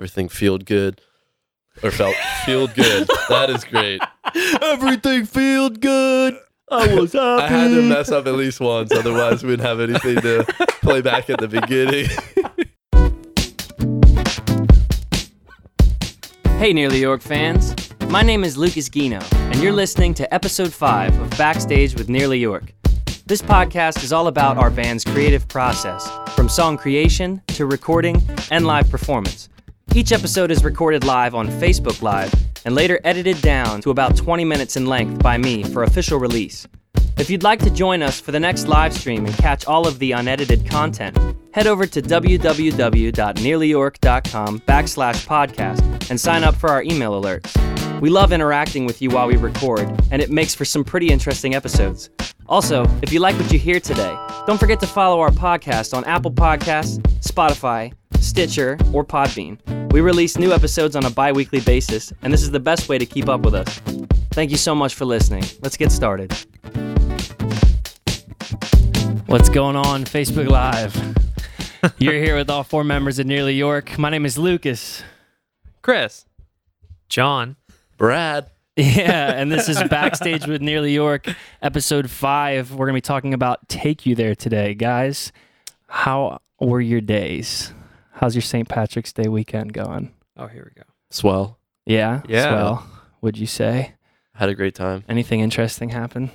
everything felt good or felt felt good. That is great. Everything felt good. I was happy. I had to mess up at least once, otherwise we wouldn't have anything to play back at the beginning. Hey, Nearly York fans. My name is Lucas Guino, and you're listening to episode 5 of Backstage with Nearly York. This podcast is all about our band's creative process, from song creation to recording and live performance. Each episode is recorded live on Facebook Live and later edited down to about 20 minutes in length by me for official release. If you'd like to join us for the next live stream and catch all of the unedited content, head over to www.nearlyyork.com backslash podcast and sign up for our email alerts. We love interacting with you while we record, and it makes for some pretty interesting episodes. Also, if you like what you hear today, don't forget to follow our podcast on Apple Podcasts, Spotify, Stitcher, or Podbean. We release new episodes on a bi weekly basis, and this is the best way to keep up with us. Thank you so much for listening. Let's get started. What's going on, Facebook Live? You're here with all four members of Nearly York. My name is Lucas. Chris. John. Brad. Yeah, and this is Backstage with Nearly York, episode five. We're going to be talking about Take You There today. Guys, how were your days? How's your St. Patrick's Day weekend going? Oh, here we go. Swell. Yeah? Yeah. Swell, would you say? Had a great time. Anything interesting happen?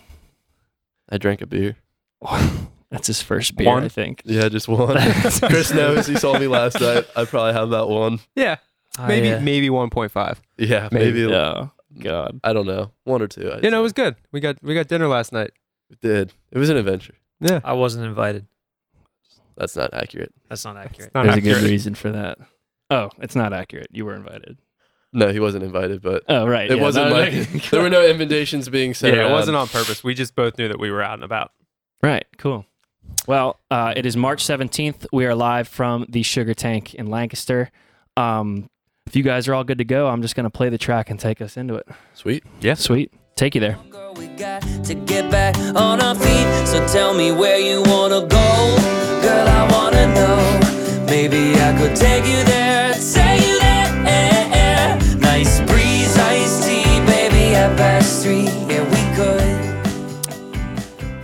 I drank a beer. That's his first beer, One? I think. Yeah, just one. Chris knows he saw me last night. I probably have about one. Yeah. I, Maybe uh, maybe 1.5. Yeah, Maybe. maybe. Oh, God. I don't know. One or two. I'd You know, it was good. We got we got dinner last night. It did. It was an adventure. Yeah. I wasn't invited. That's not accurate. That's not accurate. Not There's a good reason for that. Oh, it's not accurate. You were invited. No, he wasn't invited, but Oh, right. it yeah, wasn't no, like there were no invitations being sent. Yeah, it wasn't on purpose. We just both knew that we were out and about. Right, cool. Well, uh, it is March 17th. We are live from the Sugar Tank in Lancaster. Um, if you guys are all good to go, I'm just going to play the track and take us into it. Sweet. Yeah. Sweet. Take you there. Got to get back on our feet. So tell me where you wanna go. Girl, I wanna know. Maybe I could take you there, take you there. Nice breeze, iced tea, baby, at past three. Yeah, we could.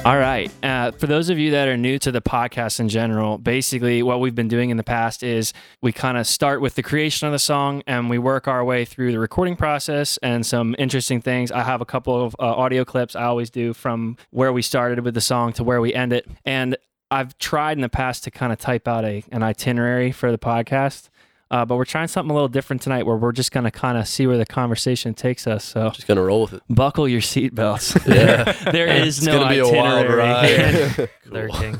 All right. Uh, for those of you that are new to the podcast in general, basically what we've been doing in the past is we kind of start with the creation of the song and we work our way through the recording process and some interesting things. I have a couple of uh, audio clips I always do from where we started with the song to where we end it. And I've tried in the past to kind of type out a, an itinerary for the podcast. Uh, but we're trying something a little different tonight where we're just going to kind of see where the conversation takes us. So Just gonna roll with it. buckle your seatbelts. Yeah. there is It's no gonna be a wild itinerary. ride. Lurking.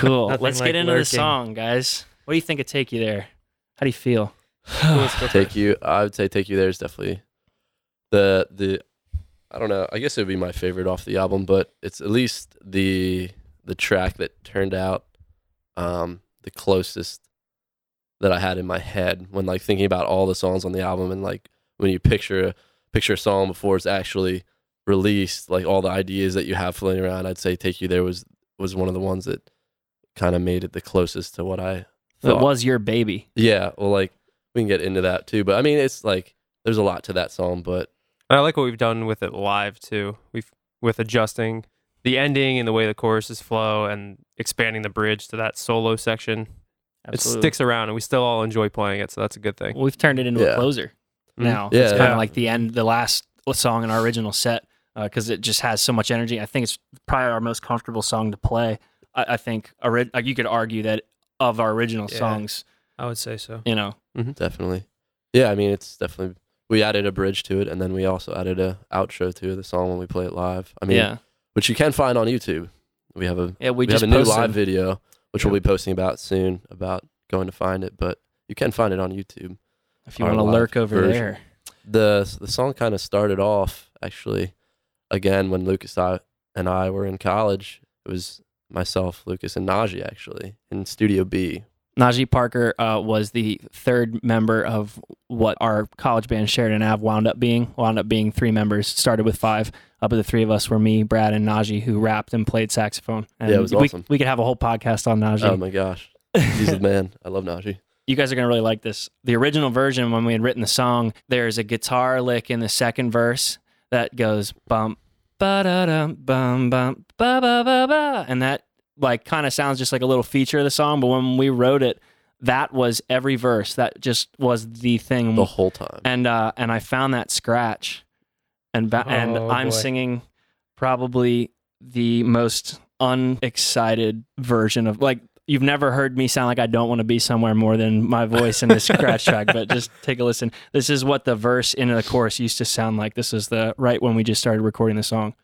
Cool. Let's like get into the song, guys. What do you think of Take You There? How do you feel? take you. I would say take you there is definitely the the. I don't know. I guess it would be my favorite off the album, but it's at least the the track that turned out um, the closest that I had in my head when like thinking about all the songs on the album and like when you picture picture a song before it's actually released, like all the ideas that you have floating around. I'd say "Take You There" was was one of the ones that kind of made it the closest to what I It was your baby. Yeah, well, like we can get into that too, but I mean, it's like there's a lot to that song, but I like what we've done with it live too. We've with adjusting the ending and the way the choruses flow and expanding the bridge to that solo section. It sticks around and we still all enjoy playing it, so that's a good thing. We've turned it into a Yeah. closer Mhm. now. Yeah. it's kind of Yeah. like the end, the last song in our original set because it just has so much energy. I think it's probably our most comfortable song to play. I, I think ori- like you could argue that of our original Yeah. songs, I would say so. you know, definitely, yeah. I mean, it's definitely we added a bridge to it, and then we also added a outro to the song when we play it live. I mean, yeah, which you can find on YouTube. We have a yeah. We, we, just have a new posted- live video, which we'll be posting about soon about going to find it, but you can find it on YouTube. if you want to lurk over version. there. the The song kind of started off actually, again when Lucas I- and I were in college. It was myself, Lucas, and Najee actually in Studio B. Najee Parker uh, was the third member of what our college band Sheridan Ave wound up being. Wound up being three members. Started with five. Uh, but the three of us were me, Brad, and Najee, who rapped and played saxophone. And Yeah, it was we, awesome. we could have a whole podcast on Najee. Oh my gosh, he's the man. I love Najee. you guys are gonna really like this. The original version, when we had written the song, there's a guitar lick in the second verse that goes bump ba da dum bum bum ba ba ba ba, and that like kind of sounds just like a little feature of the song. But when we wrote it, that was every verse. That just was the thing. the whole time. and uh, and I found that scratch, and ba- and Oh, I'm boy. singing probably the most unexcited version of like you've never heard me sound like I don't want to be somewhere more than my voice in this scratch track. But just take a listen. This is what the verse in the chorus used to sound like. This is the right when we just started recording the song.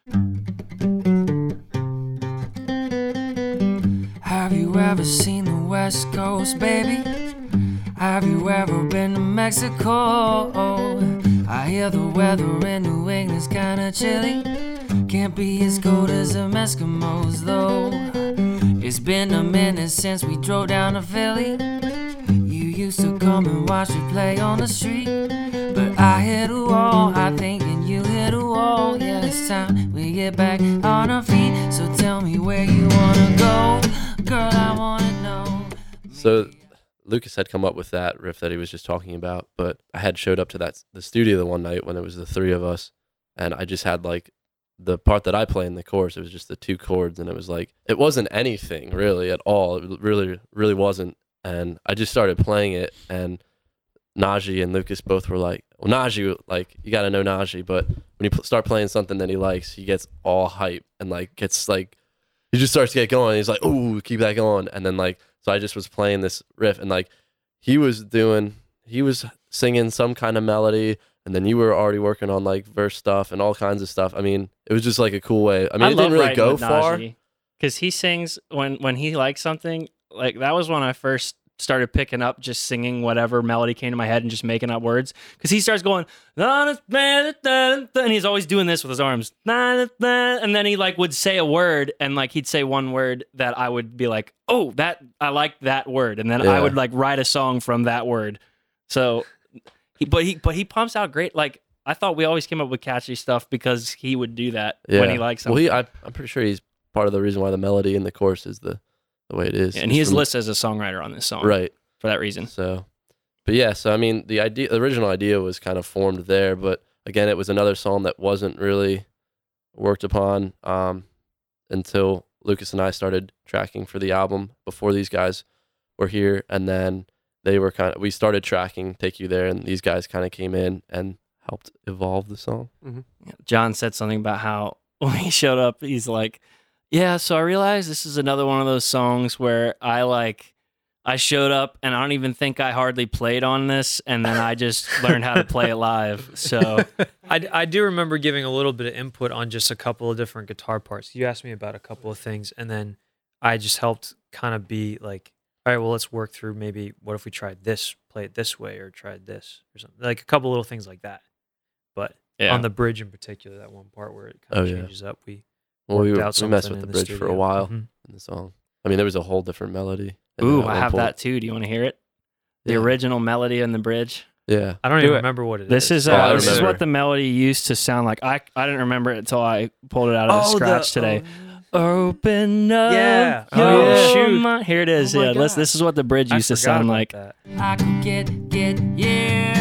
Have you ever seen the West Coast, baby? Have you ever been to Mexico? I hear the weather in New England's kinda chilly. Can't be as cold as them Eskimos, though. It's been a minute since we drove down to Philly. You used to come and watch me play on the street. But I hit a wall, I think, and you hit a wall. Yeah, it's time we get back on our feet. So tell me where you wanna go. Girl, I wanna know. So Lucas had come up with that riff that he was just talking about, but I had showed up to that the studio the one night when it was the three of us, and I just had like the part that I play in the chorus. It was just the two chords, and it was like it wasn't anything really at all. It really, really wasn't. And I just started playing it, and Najee and Lucas both were like, "Well, Najee, like you got to know Najee, but when you start playing something that he likes, he gets all hype and like gets like he just starts to get going. He's like, "Oh, keep that going," and then like so I just was playing this riff, and like he was doing, he was singing some kind of melody, and then you were already working on like verse stuff and all kinds of stuff. I mean, it was just like a cool way. I mean, it didn't really go far. because he sings when when he likes something. Like that was when I first started picking up just singing whatever melody came to my head and just making up words. Because he starts going, and he's always doing this with his arms, and then he like would say a word and like he'd say one word that I would be like, oh, that I like that word, and then I would like write a song from that word. So, but he but he pumps out great. Like I thought we always came up with catchy stuff because he would do that Yeah. when he likes something. Well, he, I, I'm pretty sure he's part of the reason why the melody in the chorus is the the way it is. and It's he is listed as a songwriter on this song, right. For that reason. So, but yeah, so I mean, the idea, the original idea was kind of formed there, but again, it was another song that wasn't really worked upon um, until Lucas and I started tracking for the album before these guys were here, and then they were kind of we started tracking "Take You There," and these guys kind of came in and helped evolve the song. John said something about how when he showed up, he's like, "Yeah, so I realized this is another one of those songs where I like." I showed up and I don't even think I hardly played on this, and then I just learned how to play it live. So I, I do remember giving a little bit of input on just a couple of different guitar parts. You asked me about a couple of things, and then I just helped kind of be like, all right, well, let's work through maybe what if we tried this, play it this way, or tried this or something. Like a couple little things like that. But yeah, on the bridge in particular, that one part where it kind of Oh, of yeah. changes up, we Well, we, worked were, out we messed with the in bridge for a studio. while Mhm. in the song. I mean, there was a whole different melody. in ooh, I have point. that too. Do you want to hear it? The Yeah. original melody in the bridge. Yeah. I don't Do even it. remember what it is. This is Oh, I uh, this is what the melody used to sound like. I I didn't remember it until I pulled it out of the Oh, scratch today. Open up. Yeah. your Oh, shoot. mind- Here it is. Oh yeah, let's, this is what the bridge I used to sound like. that. I could get, get, yeah.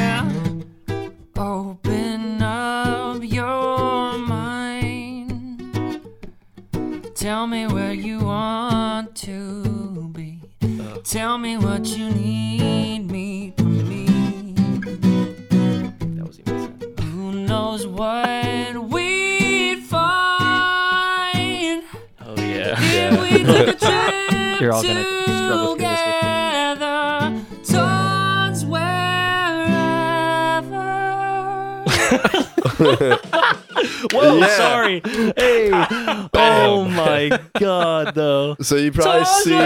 Tell me where you want to be. Tell me what you need me from me. That was even sad. Who knows what we'd find Oh yeah. if we took a trip You're all gonna struggle through this with me. together towards wherever. Whoa, Yeah. sorry. Hey. Oh my god, though. So you probably see.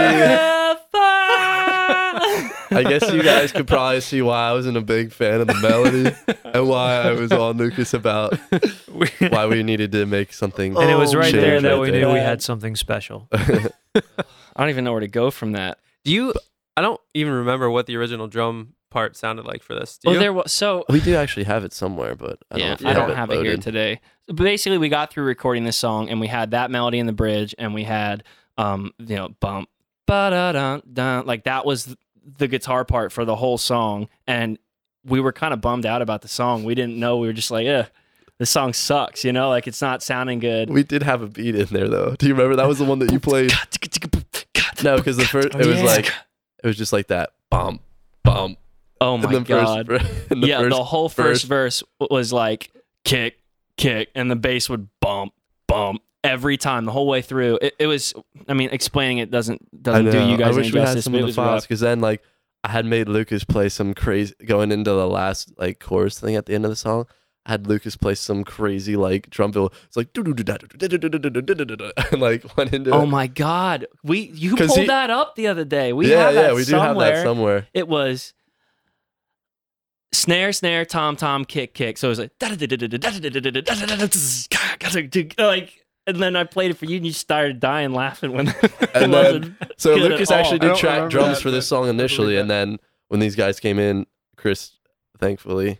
I guess you guys could probably see why I wasn't a big fan of the melody and why I was all Lucas about why we needed to make something. and it was right there change that right we there. knew we had something special. I don't even know where to go from that. Do you? I don't even remember what the original drum part sounded like for this. Do Well, you? there was so We do actually have it somewhere, but I don't know yeah, if I don't it have it here today. But basically, we got through recording this song, and we had that melody in the bridge, and we had, um, you know, bump, ba da dun dun. Like that was the guitar part for the whole song, and we were kind of bummed out about the song. We didn't know. We were just like, "Yeah, this song sucks." You know, like it's not sounding good. We did have a beat in there though. Do you remember that was the one that you played? No, because the first it was Yeah. like it was just like that bump bump. Oh my god! First, the yeah, first the whole first verse was like kick, kick, and the bass would bump, bump every time the whole way through. It, it was. I mean, explaining it doesn't doesn't do you guys I wish any we had some of the files because then like I had made Lucas play some crazy going into the last like chorus thing at the end of the song. I had Lucas play some crazy like drum fill. It's like and like went into Oh my god, we you pulled he- that up the other day. We yeah, have that yeah, we do have that somewhere. It was snare, snare, tom, tom, kick, kick. So it was like like, and then I played it for you, and you started dying laughing when it And wasn't then so good at Lucas all. actually I did don't track remember drums that, for this but song I believe initially, that. and then when these guys came in, Chris thankfully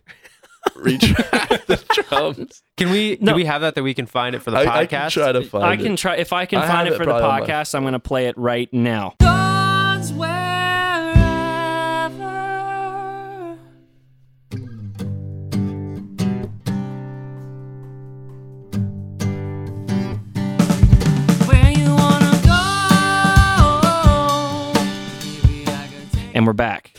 retracked the drums. Can we No. can we have that that we can find it for the I, podcast? I can try to find I it. can try if I can I find have it it for the probably on my- podcast. I'm going to play it right now. God's and we're back.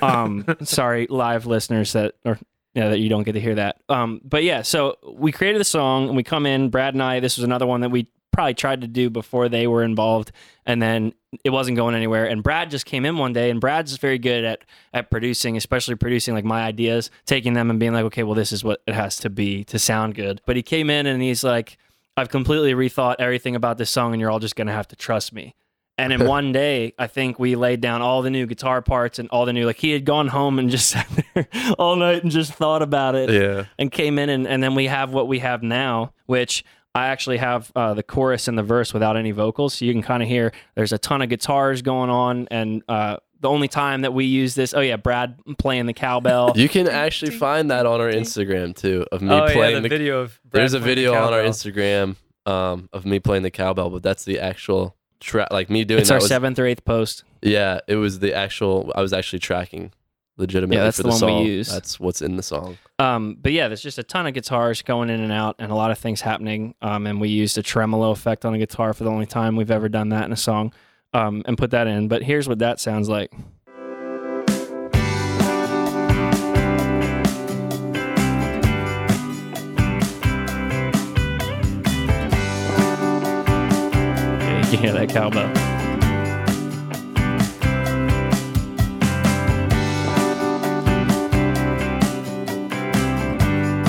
Um, sorry, live listeners that or yeah, that you don't get to hear that. Um, but yeah, so we created the song and we come in. Brad and I. This was another one that we probably tried to do before they were involved, and then it wasn't going anywhere. And Brad just came in one day, and Brad's very good at at producing, especially producing like my ideas, taking them and being like, okay, well, this is what it has to be to sound good. But he came in and he's like. I've completely rethought everything about this song, and you're all just gonna have to trust me. And in one day, I think we laid down all the new guitar parts and all the new like he had gone home and just sat there all night and just thought about it Yeah. and came in and, and then we have what we have now, which I actually have uh, the chorus and the verse without any vocals, so you can kind of hear there's a ton of guitars going on, and uh, the only time that we use this, oh yeah, Brad playing the cowbell. You can actually find that on our Instagram too of me oh playing yeah, the, the, video of Brad There's a playing the video on our. Instagram um, of me playing the cowbell, but that's the actual track. Like me doing it's that our was, seventh or eighth post. Yeah, it was the actual. I was actually tracking legitimately Yeah, that's for the the, one we use. That's what's in the song. Um, but yeah, there's just a ton of guitars going in and out, and a lot of things happening. Um, and we used a tremolo effect on a guitar for the only time we've ever done that in a song, um, and put that in. But here's what that sounds like. Cowbell.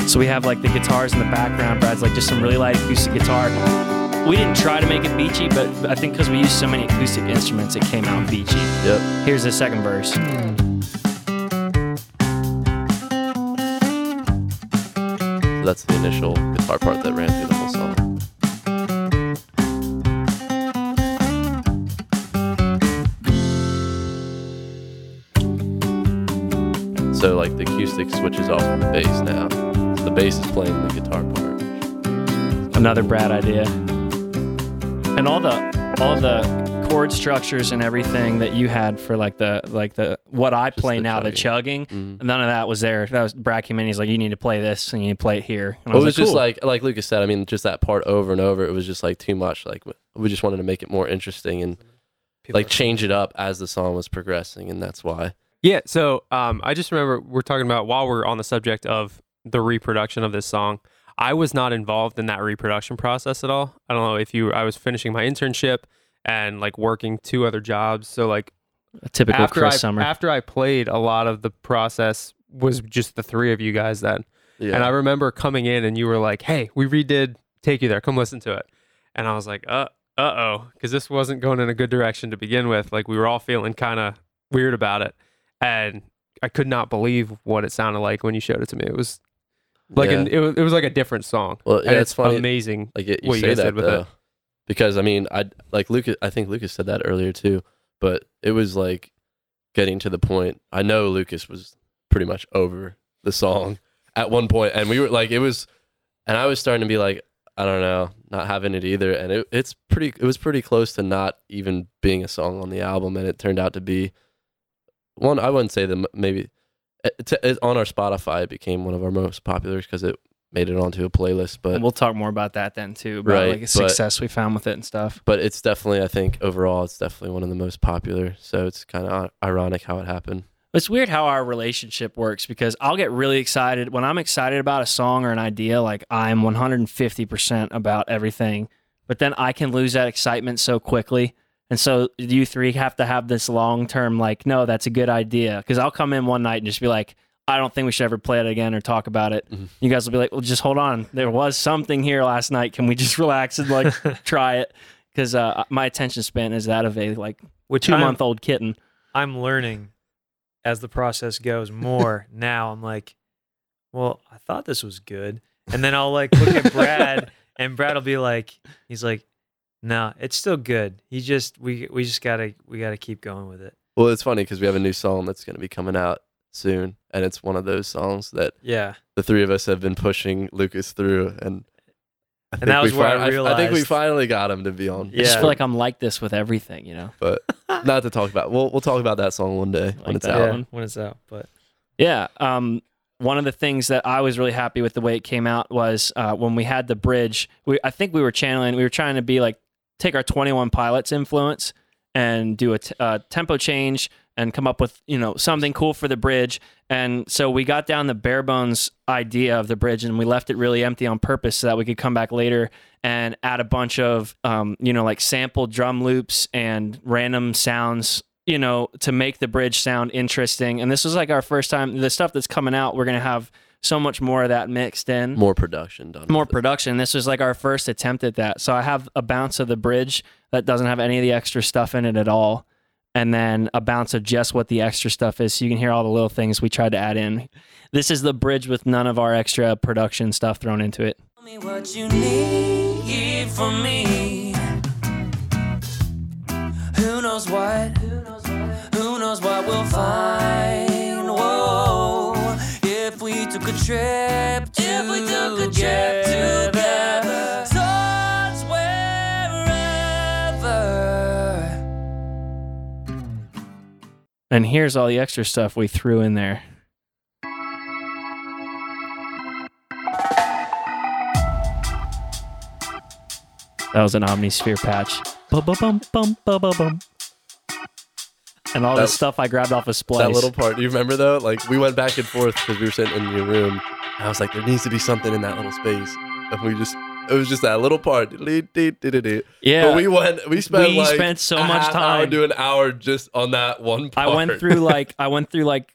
So we have like the guitars in the background. Brad's like just some really light acoustic guitar. We didn't try to make it beachy, but I think because we used so many acoustic instruments, it came out beachy. Yep. Here's the second verse. That's the initial guitar part that ran through the whole song. Acoustic switches off from the bass now. So the bass is playing the guitar part. Another Brad idea. And all the all the chord structures and everything that you had for like the like the what I Just play the now, the chugging. Mhm. None of that was there. That was Brad came in. He's like, "You need to play this, and you need to play it here." And I Well, it was, was just "Cool." like like Lucas said. I mean, just that part over and over. It was just like too much. Like we just wanted to make it more interesting and People like change it up as the song was progressing, and that's why. Yeah, so um, I just remember we're talking about while we're on the subject of the reproduction of this song. I was not involved in that reproduction process at all. I don't know if you. I was finishing my internship and like working two other jobs. So like a typical after Chris I Summer. after I played, a lot of the process was just the three of you guys then. Yeah. And I remember coming in and you were like, "Hey, we redid Take You There. Come listen to it." And I was like, "Uh, uh oh," because this wasn't going in a good direction to begin with. Like we were all feeling kind of weird about it, and I could not believe what it sounded like when you showed it to me. It was like Yeah. an, it was it was like a different song. Well, and yeah, it's funny. amazing. like it, you what you guys that did with it. because I mean, I like Lucas. I think Lucas said that earlier too, but it was like getting to the point. I know Lucas was pretty much over the song at one point, and we were like, it was, and I was starting to be like, I don't know, not having it either, and it, it's pretty. It was pretty close to not even being a song on the album, and it turned out to be one. I wouldn't say that maybe eh, it, it, on our Spotify it became one of our most popular because it made it onto a playlist. But we'll talk more about that then too, about Right, like the but- success we found with it and stuff. but it's definitely I think overall it's definitely one of the most popular. So it's kind of ironic how it happened. It's weird how our relationship works because I'll get really excited when I'm excited about a song or an idea. Like I'm 150% about everything, but then I can lose that excitement so quickly. And so you three have to have this long term, like, no, that's a good idea. Because I'll come in one night and just be like, I don't think we should ever play it again or talk about it. Mhm. You guys will be like, well, just hold on. There was something here last night. Can we just relax and like try it? Because uh, my attention span is that of a like Which two month old kitten. I'm learning as the process goes more now. I'm like, well, I thought this was good. And then I'll like look at Brad and Brad will be like, he's like, no, it's still good. He just, we, we just gotta, we gotta keep going with it. Well, it's funny because we have a new song that's going to be coming out soon, and it's one of those songs that Yeah. the three of us have been pushing Lucas through, and I And that was where I fin- I think we finally got him to be on. I just feel like I'm like this with everything, you know? but not to talk about. We'll we'll talk about that song one day Like when it's that out. yeah, when it's out. But Yeah. Um, one of the things that I was really happy with the way it came out was uh, when we had the bridge. We, I think we were channeling, we were trying to be like, take our 21 Pilots influence and do a t- uh, tempo change and come up with, you know, something cool for the bridge. And so we got down the bare bones idea of the bridge and we left it really empty on purpose so that we could come back later and add a bunch of, um, you know, like sample drum loops and random sounds you know, to make the bridge sound interesting. And this was like our first time. The stuff that's coming out, we're gonna have so much more of that mixed in, more, More production done. with it. production. This was like our first attempt at that. So I have a bounce of the bridge that doesn't have any of the extra stuff in it at all, and then a bounce of just what the extra stuff is. So you can hear all the little things we tried to add in. This is the bridge with none of our extra production stuff thrown into it. Tell me what you need from me. Who knows what? Who knows what we'll find? Trip together. If we took a trip together. Towards wherever. And here's all the extra stuff we threw in there. That was an Omnisphere patch. Ba-ba-bum, bum, ba-ba-bum. And all That- the stuff I grabbed off of Splice. That little part. Do you remember though? Like we went back and forth because we were sitting in your room. And I was like, there needs to be something in that little space, and we just. It was just that little part. yeah. But we went. We spent We like spent so a much time. to an hour just on that one Part. I went through like I went through like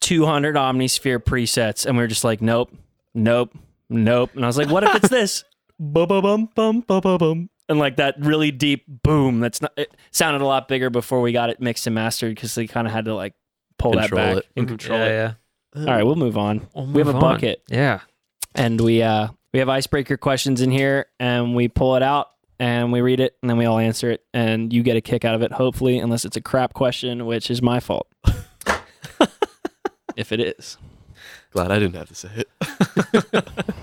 200 Omnisphere presets, and we were just like, nope, nope, nope. And I was like, what if it's this? Bum bum bum bum bum. And like that really deep boom. That's not. It sounded a lot bigger before we got it mixed and mastered because they kind of had to like pull Control that back it. and control yeah, it. yeah. All right, we'll move on. We'll we have a move on. bucket, Yeah. and we uh we have icebreaker questions in here, and we pull it out. And we read it, and then we all answer it, and you get a kick out of it, hopefully, unless it's a crap question, which is my fault. if it is. Glad I didn't have to say it.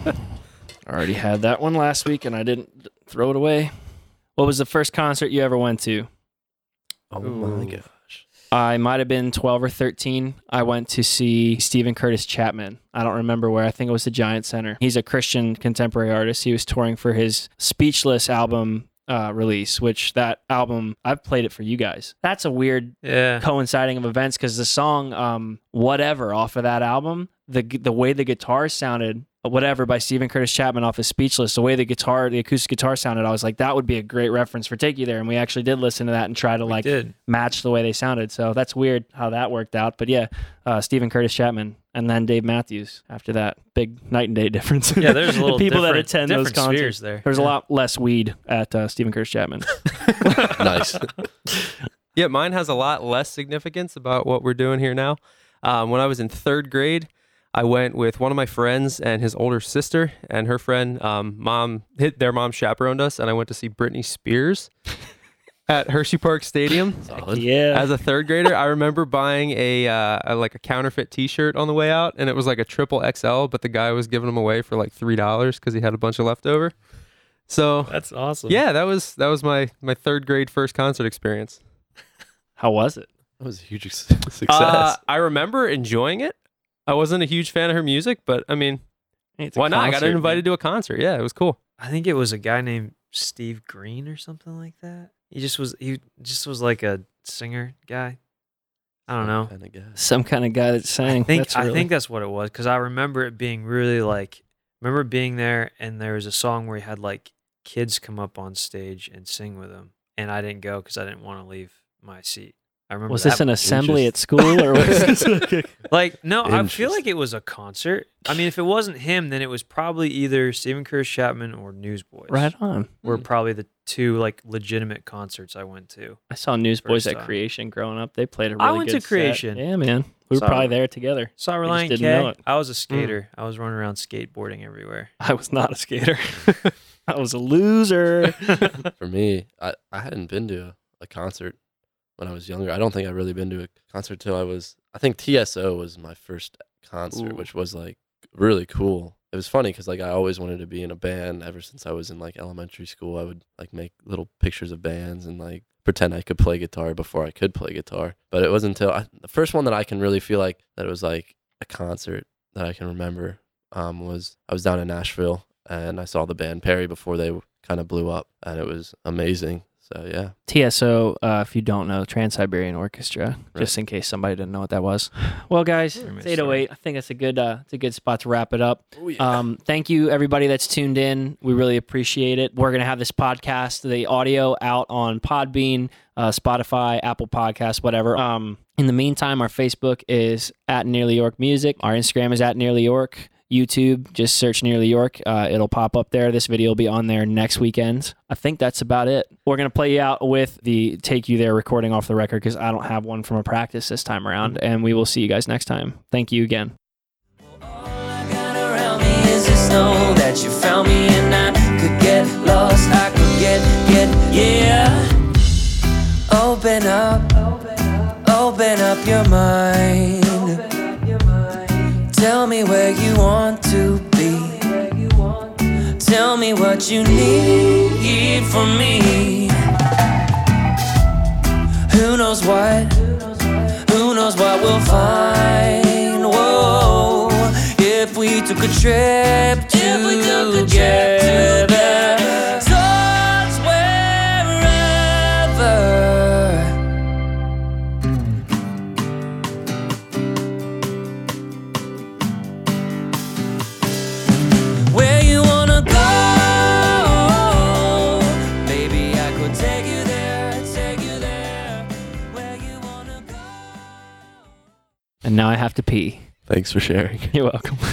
I already had that one last week and I didn't throw it away. What was the first concert you ever went to? Oh my gosh. I might have been 12 or 13. I went to see Steven Curtis Chapman. I don't remember where. I think it was the Giant Center. He's a Christian contemporary artist. He was touring for his Speechless album uh, release, which that album, I've played it for you guys. That's a weird Yeah. coinciding of events because the song um, "Whatever" off of that album, the the way the guitars sounded, "Whatever" by Steven Curtis Chapman off of Speechless, the way the guitar, the acoustic guitar sounded, I was like, that would be a great reference for "Take You There," and we actually did listen to that and try to We like did. match the way they sounded. So that's weird how that worked out. But yeah, uh, Steven Curtis Chapman and then Dave Matthews after that, big night and day difference. Yeah, there's a The little people that attend those concerts. there. There's a lot less weed at uh, Steven Curtis Chapman. nice. Yeah, mine has a lot less significance about what we're doing here now. Um, when I was in third grade, I went with one of my friends and his older sister and her friend. Um, mom, hit their mom chaperoned us, and I went to see Britney Spears at Hershey Park Stadium. Solid. yeah. As a third grader, I remember buying a, uh, a like a counterfeit T-shirt on the way out, and it was like a triple XL, but the guy was giving them away for like three dollars because he had a bunch of leftover. So That's awesome. yeah, that was that was my my third grade first concert experience. How was it? That was a huge success. Uh, I remember enjoying it. I wasn't a huge fan of her music, but I mean, It's a why not? I got concert, invited to a concert. Yeah, it was cool. I think it was a guy named Steve Green or something like that. He just was he just was like a singer guy. I don't know. Kind of guy. Some kind of guy that sang. I think that's I think that's what it was because I remember it being really like remember being there and there was a song where he had like kids come up on stage and sing with him and I didn't go because I didn't want to leave my seat. I remember Was that. this an assembly at school or was this like no? I feel like it was a concert. I mean, if it wasn't him, then it was probably either Steven Curtis Chapman or Newsboys. right on? were hmm. probably the two like legitimate concerts I went to. I saw Newsboys at time. Creation growing up. They played a really I went good to set. Creation. Yeah, man. We were Saw- probably there together. Saw just Relient didn't K. know it. I was a hmm. skater. I was running around skateboarding everywhere. I was not a skater. I was a loser. For me, I, I hadn't been to a, a concert when I was younger. I don't think I've really been to a concert till I was. I think TSO was my first concert, Ooh. which was like really cool. It was funny because like I always wanted to be in a band ever since I was in like elementary school. I would like make little pictures of bands and like pretend I could play guitar before I could play guitar. But it wasn't until I, the first one that I can really feel like that it was like a concert that I can remember um, was I was down in Nashville and I saw the band Perry before they kind of blew up, and it was amazing. So yeah, TSO, uh, if you don't know, Trans Siberian Orchestra, just in case somebody didn't know what that was. Well, guys, it's 808. I think that's a good, uh, it's a good spot to wrap it up. oh, Um, thank you, everybody that's tuned in. We really appreciate it. We're going to have this podcast, the audio out on Podbean, uh, Spotify, Apple Podcasts, whatever. Um, in the meantime, our Facebook is at Nearly York Music. Our Instagram is at Nearly York. YouTube, just search Nearly York. Uh, it'll pop up there. This video will be on there next weekend. I think that's about it. We're going to play you out with the Take You There recording off the record because I don't have one from a practice this time around. And we will see you guys next time. Thank you again. All I got around me is this know that you found me and I could get lost, I could get, get, yeah. Open up, open up your mind. Tell me where you want to be. Tell me what you need from me. Who knows what? Who knows what we'll find? Whoa, if we took a trip together, now I have to pee. thanks for sharing. You're welcome.